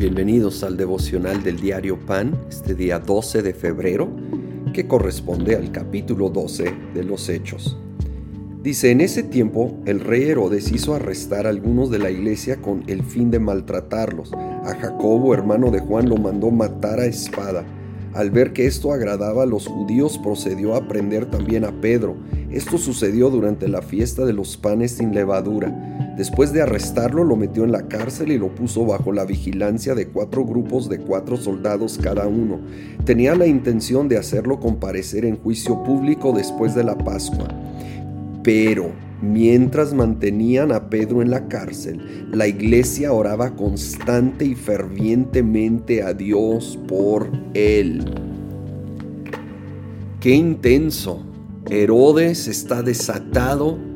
Bienvenidos al devocional del diario Pan, este día 12 de febrero, que corresponde al capítulo 12 de los Hechos. Dice, en ese tiempo el rey Herodes hizo arrestar a algunos de la iglesia con el fin de maltratarlos. A Jacobo, hermano de Juan, lo mandó matar a espada. Al ver que esto agradaba a los judíos, procedió a prender también a Pedro. Esto sucedió durante la fiesta de los panes sin levadura. Después de arrestarlo, lo metió en la cárcel y lo puso bajo la vigilancia de cuatro grupos de cuatro soldados cada uno. Tenía la intención de hacerlo comparecer en juicio público después de la Pascua. Pero mientras mantenían a Pedro en la cárcel, la iglesia oraba constante y fervientemente a Dios por él. Qué intenso. Herodes está desatado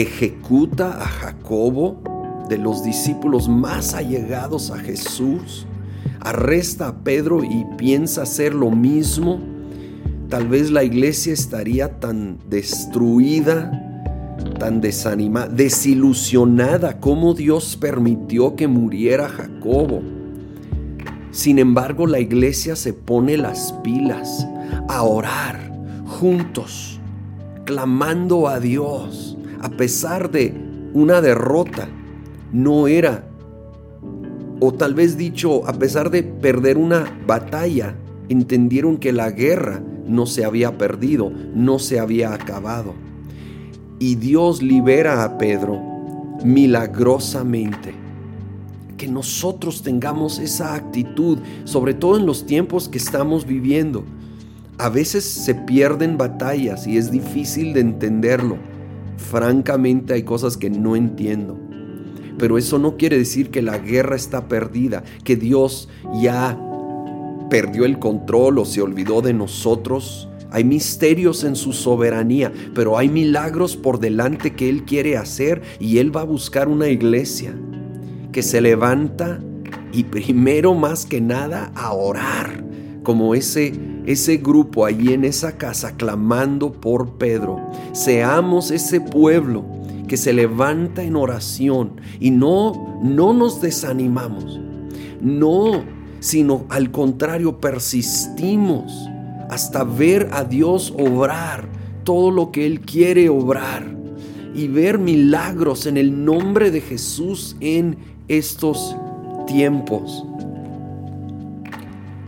ejecuta a Jacobo, de los discípulos más allegados a Jesús, arresta a Pedro y piensa hacer lo mismo, tal vez la iglesia estaría tan destruida, tan desanimada, desilusionada como Dios permitió que muriera Jacobo. Sin embargo, la iglesia se pone las pilas a orar juntos, clamando a Dios a pesar de una derrota, no era, o tal vez dicho, a pesar de perder una batalla, entendieron que la guerra no se había perdido, no se había acabado. Y Dios libera a Pedro milagrosamente. Que nosotros tengamos esa actitud, sobre todo en los tiempos que estamos viviendo. A veces se pierden batallas y es difícil de entenderlo Francamente hay cosas que no entiendo. Pero eso no quiere decir que la guerra está perdida, que Dios ya perdió el control o se olvidó de nosotros. Hay misterios en su soberanía, pero hay milagros por delante que Él quiere hacer y Él va a buscar una iglesia que se levanta y primero más que nada a orar, como ese ese grupo allí en esa casa clamando por Pedro. Seamos ese pueblo que se levanta en oración y no no nos desanimamos. No, sino al contrario persistimos hasta ver a Dios obrar todo lo que él quiere obrar y ver milagros en el nombre de Jesús en estos tiempos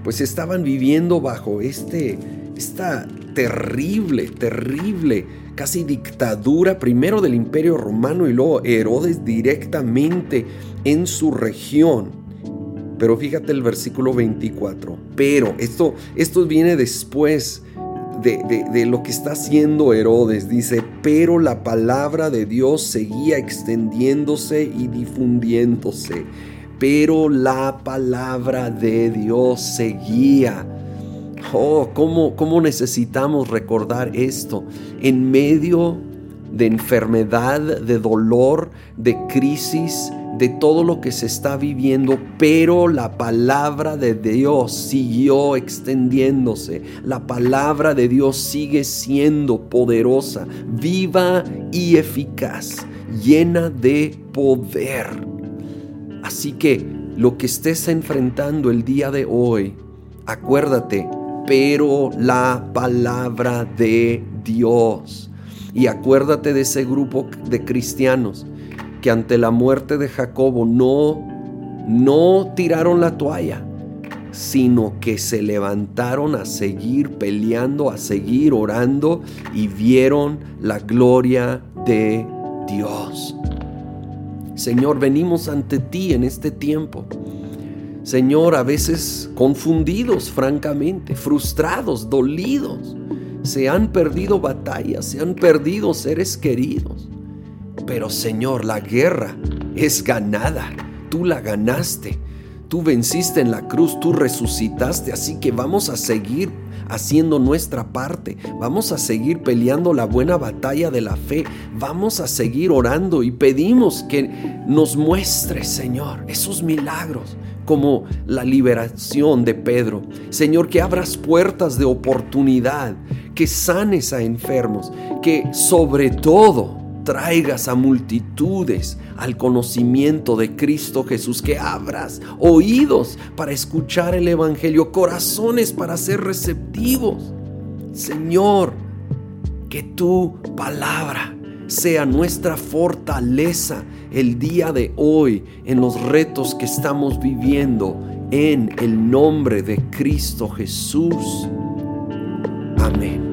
pues estaban viviendo bajo este, esta terrible, terrible, casi dictadura, primero del imperio romano y luego Herodes directamente en su región. Pero fíjate el versículo 24. Pero esto, esto viene después de, de, lo que está haciendo Herodes. Dice, pero la palabra de Dios seguía extendiéndose y difundiéndose pero la palabra de Dios seguía. Oh, ¿cómo, ¿cómo necesitamos recordar esto? En medio de enfermedad, de dolor, de crisis, de todo lo que se está viviendo, pero la palabra de Dios siguió extendiéndose. La palabra de Dios sigue siendo poderosa, viva y eficaz, llena de poder. Así que lo que estés enfrentando el día de hoy, acuérdate, pero la palabra de Dios. Y acuérdate de ese grupo de cristianos que ante la muerte de Jacobo no no tiraron la toalla, sino que se levantaron a seguir peleando, a seguir orando y vieron la gloria de Dios. Señor, venimos ante ti en este tiempo. Señor, a veces confundidos, francamente, frustrados, dolidos. Se han perdido batallas, se han perdido seres queridos. Pero Señor, la guerra es ganada. Tú la ganaste. Tú venciste en la cruz, tú resucitaste, así que vamos a seguir haciendo nuestra parte. Vamos a seguir peleando la buena batalla de la fe. Vamos a seguir orando y pedimos que nos muestre, Señor, esos milagros como la liberación de Pedro. Señor, que abras puertas de oportunidad, que sanes a enfermos, que sobre todo traigas a multitudes al conocimiento de Cristo Jesús, que abras oídos para escuchar el Evangelio, corazones para ser receptivos. Señor, que tu palabra sea nuestra fortaleza el día de hoy en los retos que estamos viviendo en el nombre de Cristo Jesús. Amén.